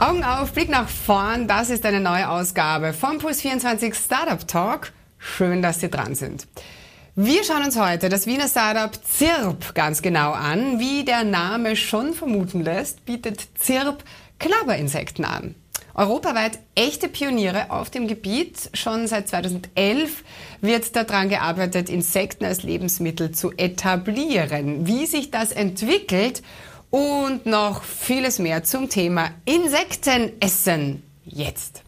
Augen auf, Blick nach vorn. Das ist eine neue Ausgabe vom Puls24 Startup Talk. Schön, dass Sie dran sind. Wir schauen uns heute das Wiener Startup ZIRP ganz genau an. Wie der Name schon vermuten lässt, bietet ZIRP Klapperinsekten an. Europaweit echte Pioniere auf dem Gebiet. Schon seit 2011 wird daran gearbeitet, Insekten als Lebensmittel zu etablieren. Wie sich das entwickelt und noch vieles mehr zum Thema Insektenessen jetzt.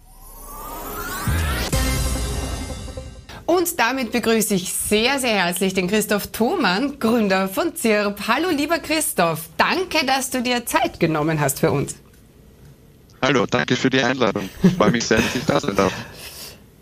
Und damit begrüße ich sehr, sehr herzlich den Christoph Thomann, Gründer von ZIRP. Hallo, lieber Christoph. Danke, dass du dir Zeit genommen hast für uns. Hallo, danke für die Einladung. Ich freue mich sehr, dass ich da sein darf.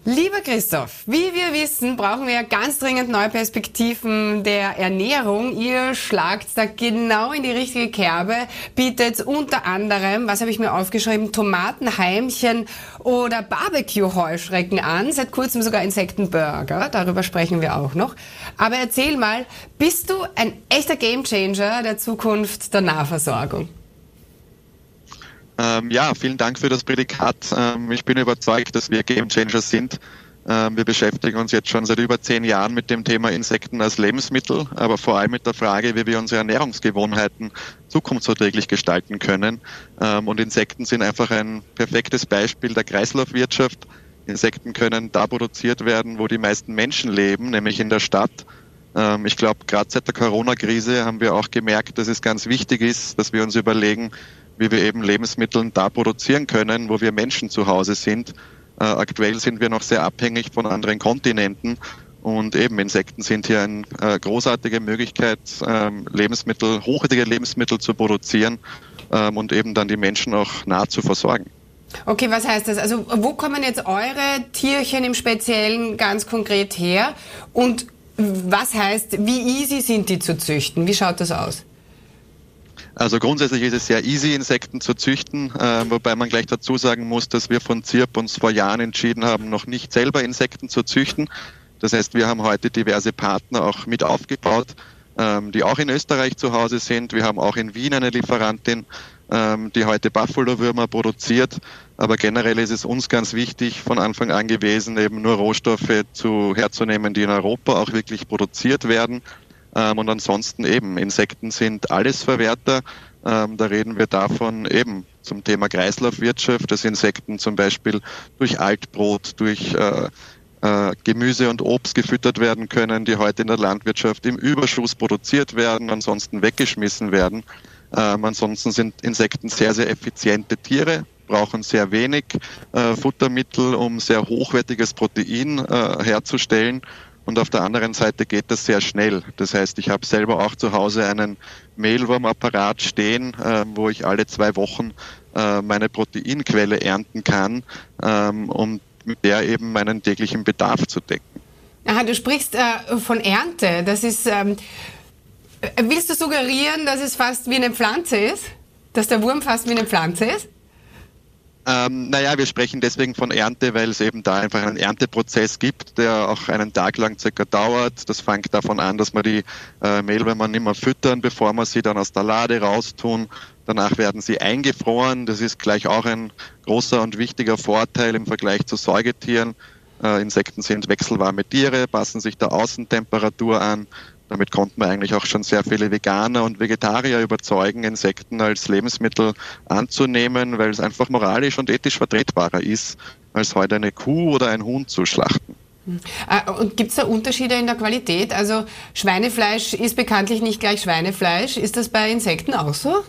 Lieber Christoph, wie wir wissen, brauchen wir ganz dringend neue Perspektiven der Ernährung. Ihr schlagt da genau in die richtige Kerbe, bietet unter anderem, was habe ich mir aufgeschrieben, Tomatenheimchen oder Barbecue-Heuschrecken an, seit kurzem sogar Insektenburger, darüber sprechen wir auch noch. Aber erzähl mal, bist du ein echter Gamechanger der Zukunft der Nahversorgung? Ähm, ja, vielen Dank für das Prädikat. Ähm, ich bin überzeugt, dass wir Game Changer sind. Ähm, wir beschäftigen uns jetzt schon seit über zehn Jahren mit dem Thema Insekten als Lebensmittel, aber vor allem mit der Frage, wie wir unsere Ernährungsgewohnheiten zukunftsverträglich gestalten können. Ähm, und Insekten sind einfach ein perfektes Beispiel der Kreislaufwirtschaft. Insekten können da produziert werden, wo die meisten Menschen leben, nämlich in der Stadt. Ähm, ich glaube, gerade seit der Corona-Krise haben wir auch gemerkt, dass es ganz wichtig ist, dass wir uns überlegen, wie wir eben Lebensmittel da produzieren können, wo wir Menschen zu Hause sind. Äh, aktuell sind wir noch sehr abhängig von anderen Kontinenten und eben Insekten sind hier eine äh, großartige Möglichkeit, ähm, Lebensmittel, hochwertige Lebensmittel zu produzieren ähm, und eben dann die Menschen auch nah zu versorgen. Okay, was heißt das? Also wo kommen jetzt eure Tierchen im Speziellen ganz konkret her? Und was heißt, wie easy sind die zu züchten? Wie schaut das aus? Also grundsätzlich ist es sehr easy, Insekten zu züchten, äh, wobei man gleich dazu sagen muss, dass wir von ZIRP uns vor Jahren entschieden haben, noch nicht selber Insekten zu züchten. Das heißt, wir haben heute diverse Partner auch mit aufgebaut, ähm, die auch in Österreich zu Hause sind. Wir haben auch in Wien eine Lieferantin, ähm, die heute Buffalo-Würmer produziert. Aber generell ist es uns ganz wichtig, von Anfang an gewesen, eben nur Rohstoffe zu, herzunehmen, die in Europa auch wirklich produziert werden und ansonsten eben, Insekten sind alles Verwerter. Ähm, da reden wir davon eben zum Thema Kreislaufwirtschaft, dass Insekten zum Beispiel durch Altbrot, durch äh, äh, Gemüse und Obst gefüttert werden können, die heute in der Landwirtschaft im Überschuss produziert werden, ansonsten weggeschmissen werden. Ähm, ansonsten sind Insekten sehr, sehr effiziente Tiere, brauchen sehr wenig äh, Futtermittel, um sehr hochwertiges Protein äh, herzustellen und auf der anderen Seite geht das sehr schnell. Das heißt, ich habe selber auch zu Hause einen Mehlwurmapparat stehen, äh, wo ich alle zwei Wochen äh, meine Proteinquelle ernten kann, ähm, um mit der eben meinen täglichen Bedarf zu decken. Aha, du sprichst äh, von Ernte. Das ist, ähm, willst du suggerieren, dass es fast wie eine Pflanze ist? Dass der Wurm fast wie eine Pflanze ist? Ähm, naja, wir sprechen deswegen von Ernte, weil es eben da einfach einen Ernteprozess gibt, der auch einen Tag lang circa dauert. Das fängt davon an, dass man die äh, nicht mehr füttern, bevor man sie dann aus der Lade raustun. Danach werden sie eingefroren. Das ist gleich auch ein großer und wichtiger Vorteil im Vergleich zu Säugetieren. Äh, Insekten sind wechselwarme Tiere, passen sich der Außentemperatur an. Damit konnte man eigentlich auch schon sehr viele Veganer und Vegetarier überzeugen, Insekten als Lebensmittel anzunehmen, weil es einfach moralisch und ethisch vertretbarer ist, als heute eine Kuh oder ein Huhn zu schlachten. Hm. Äh, und gibt es da Unterschiede in der Qualität? Also Schweinefleisch ist bekanntlich nicht gleich Schweinefleisch. Ist das bei Insekten auch so?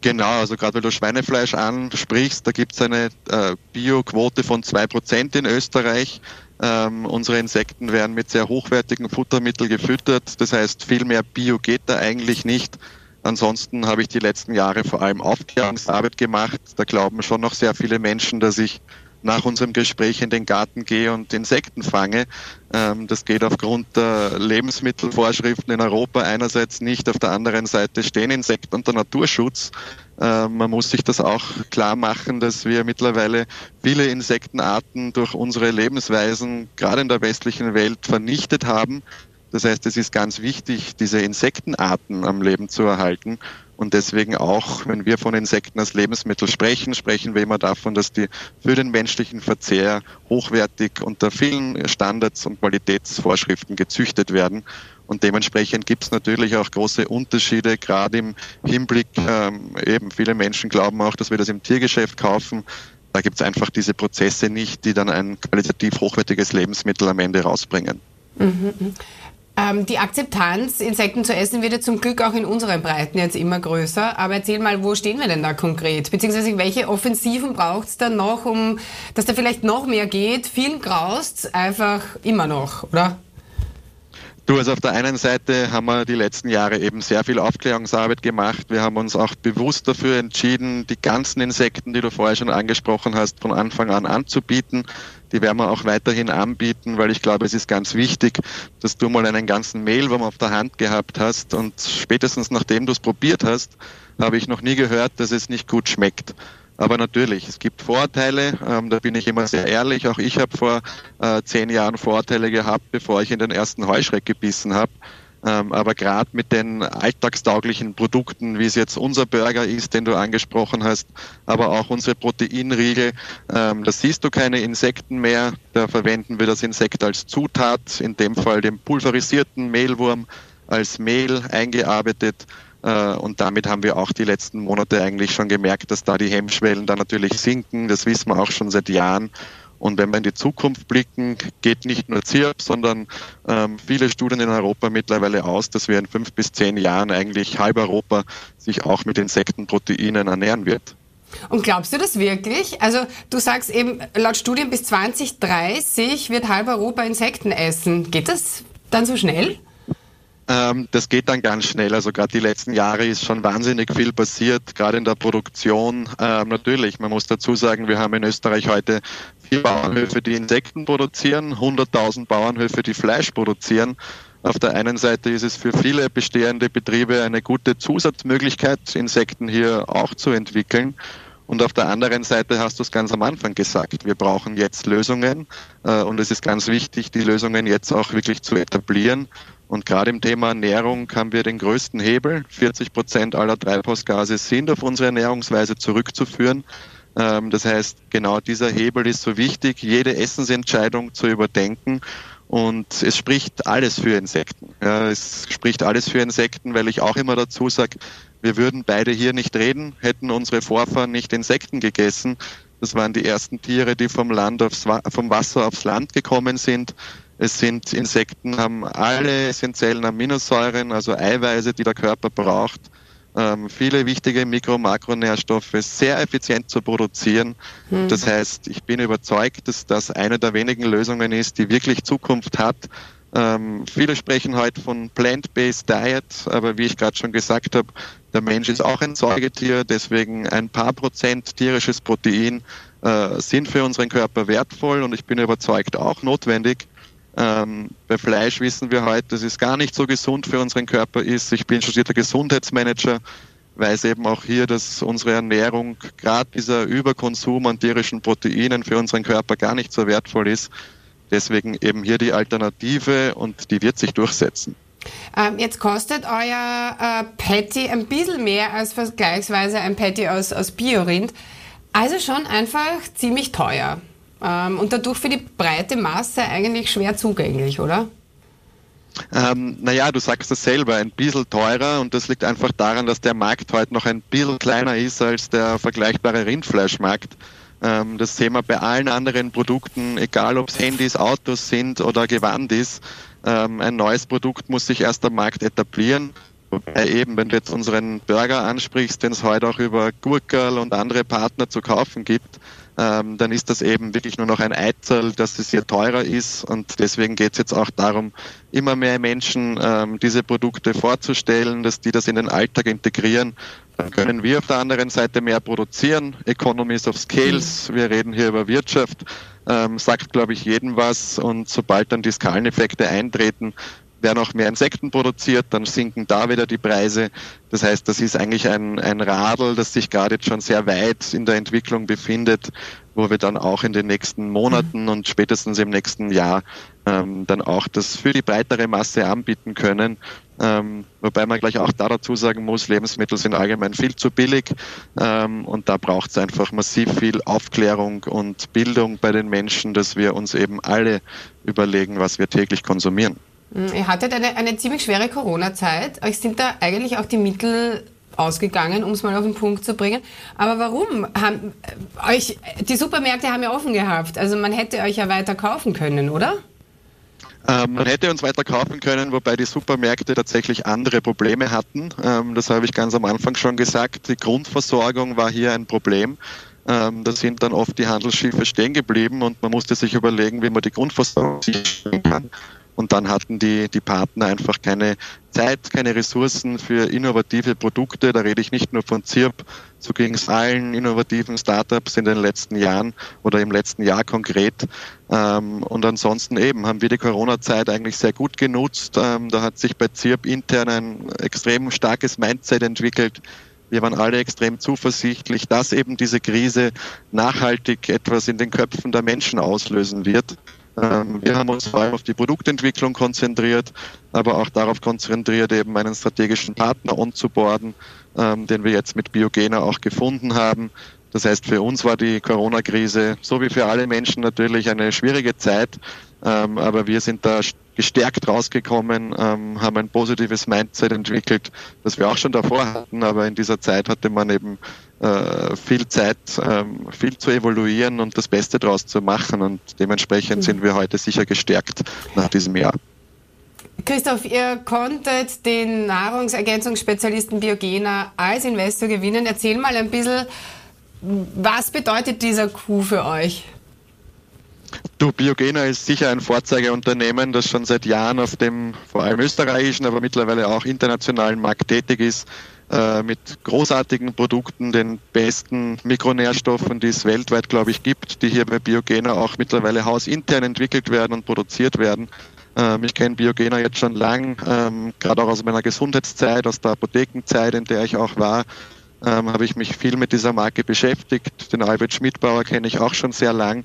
Genau, also gerade weil du Schweinefleisch ansprichst, da gibt es eine äh, Bioquote von 2% in Österreich. Ähm, unsere Insekten werden mit sehr hochwertigen Futtermitteln gefüttert. Das heißt, viel mehr Bio geht da eigentlich nicht. Ansonsten habe ich die letzten Jahre vor allem Aufklärungsarbeit gemacht. Da glauben schon noch sehr viele Menschen, dass ich nach unserem Gespräch in den Garten gehe und Insekten fange. Ähm, das geht aufgrund der Lebensmittelvorschriften in Europa einerseits nicht, auf der anderen Seite stehen Insekten unter Naturschutz. Ähm, man muss sich das auch klar machen, dass wir mittlerweile viele Insektenarten durch unsere Lebensweisen gerade in der westlichen Welt vernichtet haben. Das heißt, es ist ganz wichtig, diese Insektenarten am Leben zu erhalten. Und deswegen auch, wenn wir von Insekten als Lebensmittel sprechen, sprechen wir immer davon, dass die für den menschlichen Verzehr hochwertig unter vielen Standards und Qualitätsvorschriften gezüchtet werden. Und dementsprechend gibt es natürlich auch große Unterschiede, gerade im Hinblick, ähm, eben viele Menschen glauben auch, dass wir das im Tiergeschäft kaufen. Da gibt es einfach diese Prozesse nicht, die dann ein qualitativ hochwertiges Lebensmittel am Ende rausbringen. Mhm. mhm. Ähm, die Akzeptanz, Insekten zu essen, wird ja zum Glück auch in unseren Breiten jetzt immer größer. Aber erzähl mal, wo stehen wir denn da konkret? Beziehungsweise welche Offensiven braucht es dann noch, um dass da vielleicht noch mehr geht? Viel graust einfach immer noch, oder? Du, also auf der einen Seite haben wir die letzten Jahre eben sehr viel Aufklärungsarbeit gemacht. Wir haben uns auch bewusst dafür entschieden, die ganzen Insekten, die du vorher schon angesprochen hast, von Anfang an anzubieten. Die werden wir auch weiterhin anbieten, weil ich glaube, es ist ganz wichtig, dass du mal einen ganzen Mehlwurm auf der Hand gehabt hast und spätestens nachdem du es probiert hast, habe ich noch nie gehört, dass es nicht gut schmeckt. Aber natürlich, es gibt Vorteile, ähm, da bin ich immer sehr ehrlich. Auch ich habe vor äh, zehn Jahren Vorteile gehabt, bevor ich in den ersten Heuschreck gebissen habe. Ähm, aber gerade mit den alltagstauglichen Produkten, wie es jetzt unser Burger ist, den du angesprochen hast, aber auch unsere Proteinriegel, ähm, da siehst du keine Insekten mehr. Da verwenden wir das Insekt als Zutat, in dem Fall den pulverisierten Mehlwurm als Mehl eingearbeitet. Äh, und damit haben wir auch die letzten Monate eigentlich schon gemerkt, dass da die Hemmschwellen dann natürlich sinken. Das wissen wir auch schon seit Jahren. Und wenn wir in die Zukunft blicken, geht nicht nur ZIRP, sondern ähm, viele Studien in Europa mittlerweile aus, dass wir in fünf bis zehn Jahren eigentlich halb Europa sich auch mit Insektenproteinen ernähren wird. Und glaubst du das wirklich? Also du sagst eben, laut Studien bis 2030 wird halb Europa Insekten essen. Geht das dann so schnell? Ähm, das geht dann ganz schnell. Also gerade die letzten Jahre ist schon wahnsinnig viel passiert, gerade in der Produktion. Ähm, natürlich, man muss dazu sagen, wir haben in Österreich heute vier Bauernhöfe, die Insekten produzieren, 100.000 Bauernhöfe, die Fleisch produzieren. Auf der einen Seite ist es für viele bestehende Betriebe eine gute Zusatzmöglichkeit, Insekten hier auch zu entwickeln. Und auf der anderen Seite hast du es ganz am Anfang gesagt, wir brauchen jetzt Lösungen äh, und es ist ganz wichtig, die Lösungen jetzt auch wirklich zu etablieren. Und gerade im Thema Ernährung haben wir den größten Hebel. 40 Prozent aller Treibhausgase sind auf unsere Ernährungsweise zurückzuführen. Ähm, das heißt, genau dieser Hebel ist so wichtig, jede Essensentscheidung zu überdenken. Und es spricht alles für Insekten. Es spricht alles für Insekten, weil ich auch immer dazu sage, wir würden beide hier nicht reden, hätten unsere Vorfahren nicht Insekten gegessen. Das waren die ersten Tiere, die vom Land aufs, vom Wasser aufs Land gekommen sind. Es sind Insekten, haben alle essentiellen Aminosäuren, also Eiweiße, die der Körper braucht. Ähm, viele wichtige Mikro- und Makronährstoffe sehr effizient zu produzieren. Hm. Das heißt, ich bin überzeugt, dass das eine der wenigen Lösungen ist, die wirklich Zukunft hat. Ähm, viele sprechen heute von Plant-Based Diet, aber wie ich gerade schon gesagt habe, der Mensch ist auch ein Säugetier, deswegen ein paar Prozent tierisches Protein äh, sind für unseren Körper wertvoll und ich bin überzeugt auch notwendig. Ähm, bei Fleisch wissen wir heute, dass es gar nicht so gesund für unseren Körper ist. Ich bin studierter Gesundheitsmanager, weiß eben auch hier, dass unsere Ernährung, gerade dieser Überkonsum an tierischen Proteinen für unseren Körper gar nicht so wertvoll ist. Deswegen eben hier die Alternative und die wird sich durchsetzen. Ähm, jetzt kostet euer äh, Patty ein bisschen mehr als vergleichsweise ein Patty aus, aus Biorind. Also schon einfach ziemlich teuer. Ähm, und dadurch für die breite Masse eigentlich schwer zugänglich, oder? Ähm, naja, du sagst es selber, ein bisschen teurer und das liegt einfach daran, dass der Markt heute noch ein bisschen kleiner ist als der vergleichbare Rindfleischmarkt. Ähm, das sehen wir bei allen anderen Produkten, egal ob es Handys, Autos sind oder Gewand ist. Ähm, ein neues Produkt muss sich erst am Markt etablieren. Wobei eben, wenn du jetzt unseren Burger ansprichst, den es heute auch über Gurkel und andere Partner zu kaufen gibt, ähm, dann ist das eben wirklich nur noch ein Eizel, dass es hier teurer ist. Und deswegen geht es jetzt auch darum, immer mehr Menschen ähm, diese Produkte vorzustellen, dass die das in den Alltag integrieren. Dann können wir auf der anderen Seite mehr produzieren. Economies of Scales, mhm. wir reden hier über Wirtschaft, ähm, sagt, glaube ich, jedem was. Und sobald dann die Skaleneffekte eintreten, werden auch mehr Insekten produziert, dann sinken da wieder die Preise. Das heißt, das ist eigentlich ein, ein Radl, das sich gerade jetzt schon sehr weit in der Entwicklung befindet, wo wir dann auch in den nächsten Monaten und spätestens im nächsten Jahr ähm, dann auch das für die breitere Masse anbieten können. Ähm, wobei man gleich auch da dazu sagen muss, Lebensmittel sind allgemein viel zu billig ähm, und da braucht es einfach massiv viel Aufklärung und Bildung bei den Menschen, dass wir uns eben alle überlegen, was wir täglich konsumieren. Hm, ihr hattet eine, eine ziemlich schwere Corona-Zeit. Euch sind da eigentlich auch die Mittel ausgegangen, um es mal auf den Punkt zu bringen. Aber warum? Haben, äh, euch, die Supermärkte haben ja offen gehabt. Also man hätte euch ja weiter kaufen können, oder? Ähm, man hätte uns weiter kaufen können, wobei die Supermärkte tatsächlich andere Probleme hatten. Ähm, das habe ich ganz am Anfang schon gesagt. Die Grundversorgung war hier ein Problem. Ähm, da sind dann oft die Handelsschiffe stehen geblieben und man musste sich überlegen, wie man die Grundversorgung sichern kann. Und dann hatten die, die Partner einfach keine Zeit, keine Ressourcen für innovative Produkte. Da rede ich nicht nur von ZIRP, so ging es allen innovativen Startups in den letzten Jahren oder im letzten Jahr konkret. Ähm, und ansonsten eben haben wir die Corona-Zeit eigentlich sehr gut genutzt. Ähm, da hat sich bei ZIRP intern ein extrem starkes Mindset entwickelt. Wir waren alle extrem zuversichtlich, dass eben diese Krise nachhaltig etwas in den Köpfen der Menschen auslösen wird. Ähm, wir haben uns vor allem auf die Produktentwicklung konzentriert, aber auch darauf konzentriert, eben einen strategischen Partner onzuboarden, ähm, den wir jetzt mit Biogena auch gefunden haben. Das heißt, für uns war die Corona-Krise, so wie für alle Menschen natürlich, eine schwierige Zeit. Ähm, aber wir sind da gestärkt rausgekommen, ähm, haben ein positives Mindset entwickelt, das wir auch schon davor hatten, aber in dieser Zeit hatte man eben äh, viel Zeit, ähm, viel zu evaluieren und das Beste daraus zu machen und dementsprechend mhm. sind wir heute sicher gestärkt nach diesem Jahr. Christoph, ihr konntet den Nahrungsergänzungsspezialisten Biogena als Investor gewinnen. Erzähl mal ein bisschen, was bedeutet dieser Coup für euch? Du, Biogena ist sicher ein Vorzeigeunternehmen, das schon seit Jahren auf dem vor allem österreichischen, aber mittlerweile auch internationalen Markt tätig ist, äh, mit großartigen Produkten, den besten Mikronährstoffen, die es weltweit, glaube ich, gibt, die hier bei Biogena auch mittlerweile hausintern entwickelt werden und produziert werden. Ähm, ich kenne Biogena jetzt schon lang, ähm, gerade auch aus meiner Gesundheitszeit, aus der Apothekenzeit, in der ich auch war, ähm, habe ich mich viel mit dieser Marke beschäftigt. Den Albert Schmidbauer kenne ich auch schon sehr lang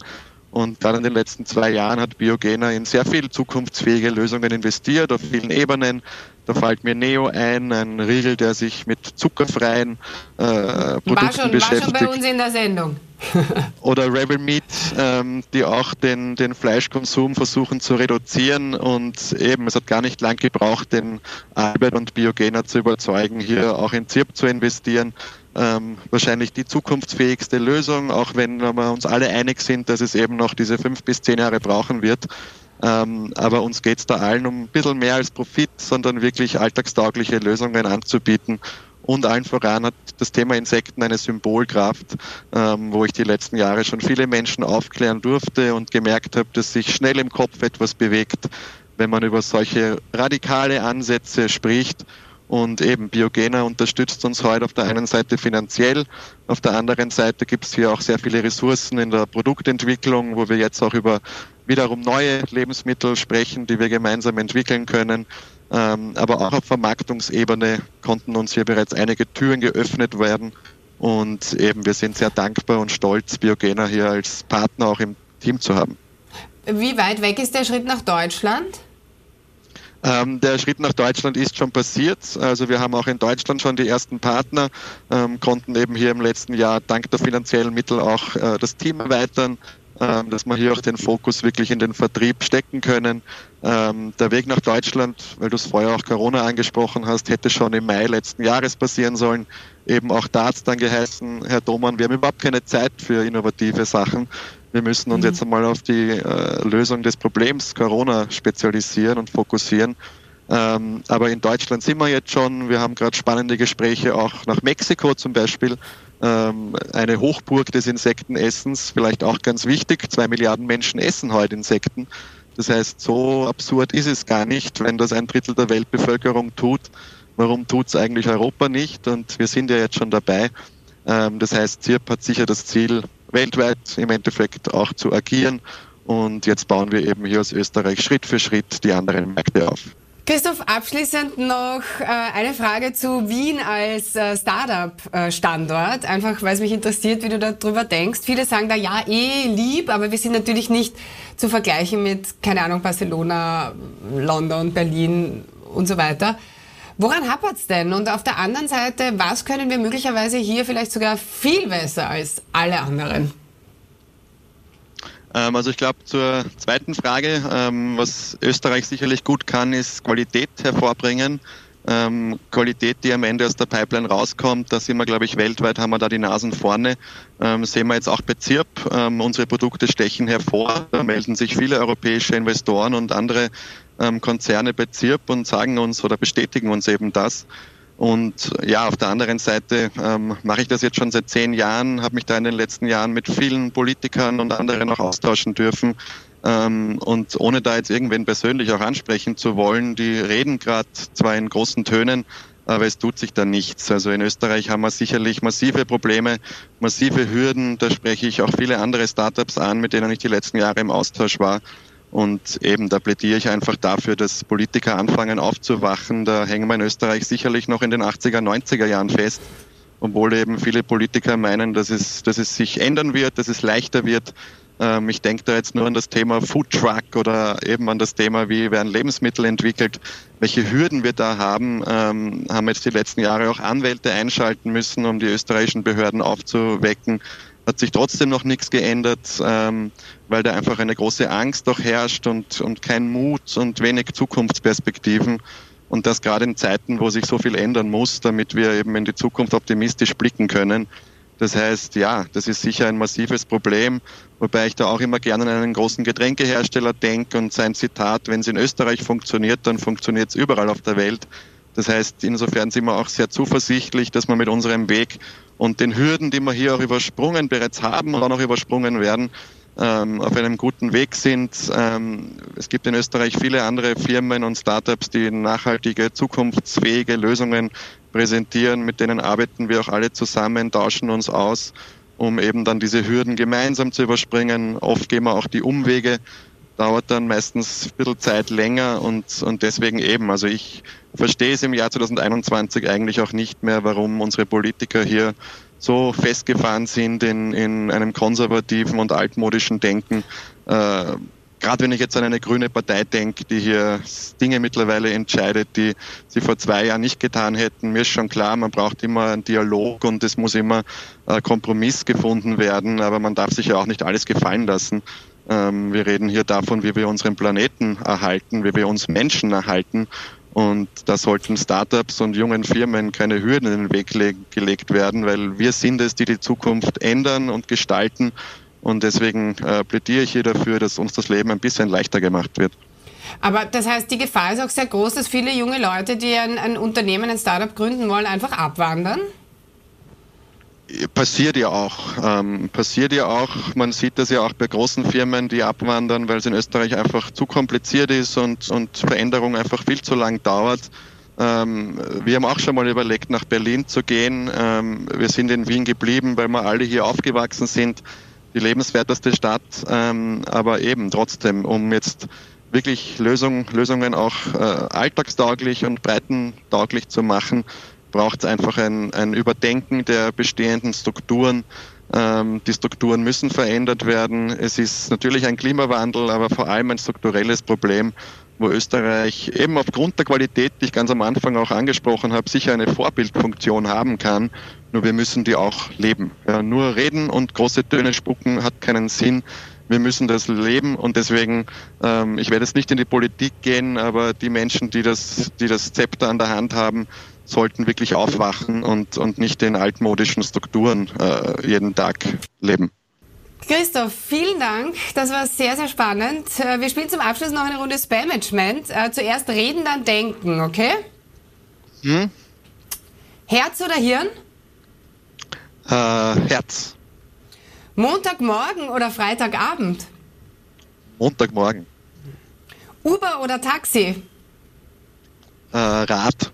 und gerade in den letzten zwei Jahren hat Biogena in sehr viele zukunftsfähige Lösungen investiert, auf vielen Ebenen. Da fällt mir Neo ein, ein Riegel, der sich mit zuckerfreien äh, Produkten war schon, beschäftigt. War schon bei uns in der Sendung. Oder Rebel Meat, ähm, die auch den, den Fleischkonsum versuchen zu reduzieren. Und eben, es hat gar nicht lang gebraucht, den Albert und Biogena zu überzeugen, hier auch in ZIRP zu investieren ähm, wahrscheinlich die zukunftsfähigste Lösung, auch wenn wir uns alle einig sind, dass es eben noch diese fünf bis zehn Jahre brauchen wird. Ähm, aber uns geht es da allen um ein bisschen mehr als Profit, sondern wirklich alltagstaugliche Lösungen anzubieten. Und allen voran hat das Thema Insekten eine Symbolkraft, ähm, wo ich die letzten Jahre schon viele Menschen aufklären durfte und gemerkt habe, dass sich schnell im Kopf etwas bewegt, wenn man über solche radikale Ansätze spricht und eben Biogena unterstützt uns heute auf der einen Seite finanziell, auf der anderen Seite gibt es hier auch sehr viele Ressourcen in der Produktentwicklung, wo wir jetzt auch über wiederum neue Lebensmittel sprechen, die wir gemeinsam entwickeln können. Ähm, aber auch auf Vermarktungsebene konnten uns hier bereits einige Türen geöffnet werden. Und eben wir sind sehr dankbar und stolz, Biogena hier als Partner auch im Team zu haben. Wie weit weg ist der Schritt nach Deutschland? Ähm, der Schritt nach Deutschland ist schon passiert. Also wir haben auch in Deutschland schon die ersten Partner, ähm, konnten eben hier im letzten Jahr dank der finanziellen Mittel auch äh, das Team erweitern, ähm, dass wir hier auch den Fokus wirklich in den Vertrieb stecken können. Ähm, der Weg nach Deutschland, weil du es vorher auch Corona angesprochen hast, hätte schon im Mai letzten Jahres passieren sollen. Eben auch da hat es dann geheißen, Herr Domann, wir haben überhaupt keine Zeit für innovative Sachen. Wir müssen uns mhm. jetzt einmal auf die äh, Lösung des Problems Corona spezialisieren und fokussieren. Ähm, aber in Deutschland sind wir jetzt schon. Wir haben gerade spannende Gespräche auch nach Mexiko zum Beispiel. Ähm, eine Hochburg des Insektenessens, vielleicht auch ganz wichtig. Zwei Milliarden Menschen essen heute Insekten. Das heißt, so absurd ist es gar nicht, wenn das ein Drittel der Weltbevölkerung tut. Warum tut es eigentlich Europa nicht? Und wir sind ja jetzt schon dabei. Ähm, das heißt, ZIRP hat sicher das Ziel, weltweit im Endeffekt auch zu agieren. Und jetzt bauen wir eben hier aus Österreich Schritt für Schritt die anderen Märkte auf. Christoph, abschließend noch äh, eine Frage zu Wien als äh, Startup-Standort. Einfach, weil es mich interessiert, wie du darüber denkst. Viele sagen da ja eh lieb, aber wir sind natürlich nicht zu vergleichen mit, keine Ahnung, Barcelona, London, Berlin und so weiter. Woran hapert's denn? Und auf der anderen Seite, was können wir möglicherweise hier vielleicht sogar viel besser als alle anderen? Ähm, also ich glaube zur zweiten Frage, ähm, was Österreich sicherlich gut kann, ist Qualität hervorbringen. Ähm, Qualität, die am Ende aus der Pipeline rauskommt, da sind wir, glaube ich, weltweit haben wir da die Nasen vorne. Ähm, sehen wir jetzt auch bei ZIRP. Ähm, unsere Produkte stechen hervor. Da melden sich viele europäische Investoren und andere ähm, Konzerne bei ZIRP und sagen uns oder bestätigen uns eben das. Und ja, auf der anderen Seite ähm, mache ich das jetzt schon seit zehn Jahren, habe mich da in den letzten Jahren mit vielen Politikern und anderen auch austauschen dürfen. Ähm, und ohne da jetzt irgendwen persönlich auch ansprechen zu wollen, die reden gerade zwar in großen Tönen, aber es tut sich da nichts. Also in Österreich haben wir sicherlich massive Probleme, massive Hürden. Da spreche ich auch viele andere Startups an, mit denen ich die letzten Jahre im Austausch war. Und eben, da plädiere ich einfach dafür, dass Politiker anfangen aufzuwachen. Da hängen wir in Österreich sicherlich noch in den 80er, 90er Jahren fest, obwohl eben viele Politiker meinen, dass es, dass es sich ändern wird, dass es leichter wird. Ähm, ich denke da jetzt nur an das Thema Food Truck oder eben an das Thema, wie werden Lebensmittel entwickelt, welche Hürden wir da haben. Ähm, haben jetzt die letzten Jahre auch Anwälte einschalten müssen, um die österreichischen Behörden aufzuwecken hat sich trotzdem noch nichts geändert, ähm, weil da einfach eine große Angst doch herrscht und, und kein Mut und wenig Zukunftsperspektiven. Und das gerade in Zeiten, wo sich so viel ändern muss, damit wir eben in die Zukunft optimistisch blicken können. Das heißt, ja, das ist sicher ein massives Problem, wobei ich da auch immer gerne an einen großen Getränkehersteller denke und sein Zitat, wenn es in Österreich funktioniert, dann funktioniert es überall auf der Welt. Das heißt, insofern sind wir auch sehr zuversichtlich, dass wir mit unserem Weg und den Hürden, die wir hier auch übersprungen bereits haben und auch noch übersprungen werden, ähm, auf einem guten Weg sind. Ähm, es gibt in Österreich viele andere Firmen und Startups, die nachhaltige, zukunftsfähige Lösungen präsentieren. Mit denen arbeiten wir auch alle zusammen, tauschen uns aus, um eben dann diese Hürden gemeinsam zu überspringen. Oft gehen wir auch die Umwege dauert dann meistens ein bisschen Zeit länger und, und deswegen eben. Also ich verstehe es im Jahr 2021 eigentlich auch nicht mehr, warum unsere Politiker hier so festgefahren sind in, in einem konservativen und altmodischen Denken. Äh, Gerade wenn ich jetzt an eine grüne Partei denke, die hier Dinge mittlerweile entscheidet, die sie vor zwei Jahren nicht getan hätten. Mir ist schon klar, man braucht immer einen Dialog und es muss immer äh, Kompromiss gefunden werden, aber man darf sich ja auch nicht alles gefallen lassen. Ähm, wir reden hier davon, wie wir unseren Planeten erhalten, wie wir uns Menschen erhalten. Und da sollten Startups und jungen Firmen keine Hürden in den Weg gelegt werden, weil wir sind es, die die Zukunft ändern und gestalten. Und deswegen äh, plädiere ich hier dafür, dass uns das Leben ein bisschen leichter gemacht wird. Aber das heißt, die Gefahr ist auch sehr groß, dass viele junge Leute, die ein, ein Unternehmen, ein Startup gründen wollen, einfach abwandern? Passiert ja auch. Ähm, passiert ja auch. Man sieht das ja auch bei großen Firmen, die abwandern, weil es in Österreich einfach zu kompliziert ist und, und Veränderung einfach viel zu lang dauert. Ähm, wir haben auch schon mal überlegt, nach Berlin zu gehen. Ähm, wir sind in Wien geblieben, weil wir alle hier aufgewachsen sind. Die lebenswerteste Stadt. Ähm, aber eben trotzdem, um jetzt wirklich Lösung, Lösungen auch äh, alltagstauglich und breitentauglich zu machen, braucht es einfach ein, ein Überdenken der bestehenden Strukturen. Ähm, die Strukturen müssen verändert werden. Es ist natürlich ein Klimawandel, aber vor allem ein strukturelles Problem, wo Österreich eben aufgrund der Qualität, die ich ganz am Anfang auch angesprochen habe, sicher eine Vorbildfunktion haben kann. Nur wir müssen die auch leben. Ja, nur reden und große Töne spucken hat keinen Sinn. Wir müssen das leben und deswegen, ähm, ich werde jetzt nicht in die Politik gehen, aber die Menschen, die das, die das Zepter an der Hand haben, sollten wirklich aufwachen und, und nicht in altmodischen Strukturen äh, jeden Tag leben. Christoph, vielen Dank. Das war sehr, sehr spannend. Äh, wir spielen zum Abschluss noch eine Runde Spam-Management. Äh, zuerst reden, dann denken, okay? Hm? Herz oder Hirn? Äh, Herz. Montagmorgen oder Freitagabend? Montagmorgen. Uber oder Taxi? Äh, Rad.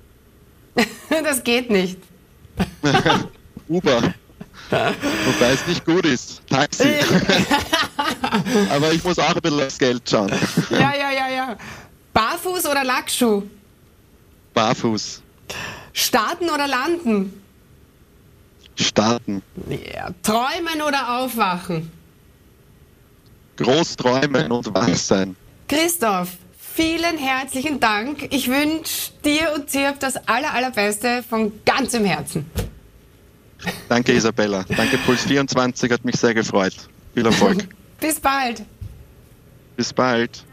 das geht nicht. Uber. Wobei es nicht gut ist. Taxi. Aber ich muss auch ein bisschen aufs Geld schauen. Ja, ja, ja, ja. Barfuß oder Lackschuh? Barfuß. Starten oder landen? Starten. Ja. Träumen oder aufwachen? Groß träumen und wach sein. Christoph, vielen herzlichen Dank. Ich wünsche dir und Zirp das aller, allerbeste von ganzem Herzen. Danke, Isabella. Danke, Puls 24, hat mich sehr gefreut. Viel Erfolg. Bis bald. Bis bald.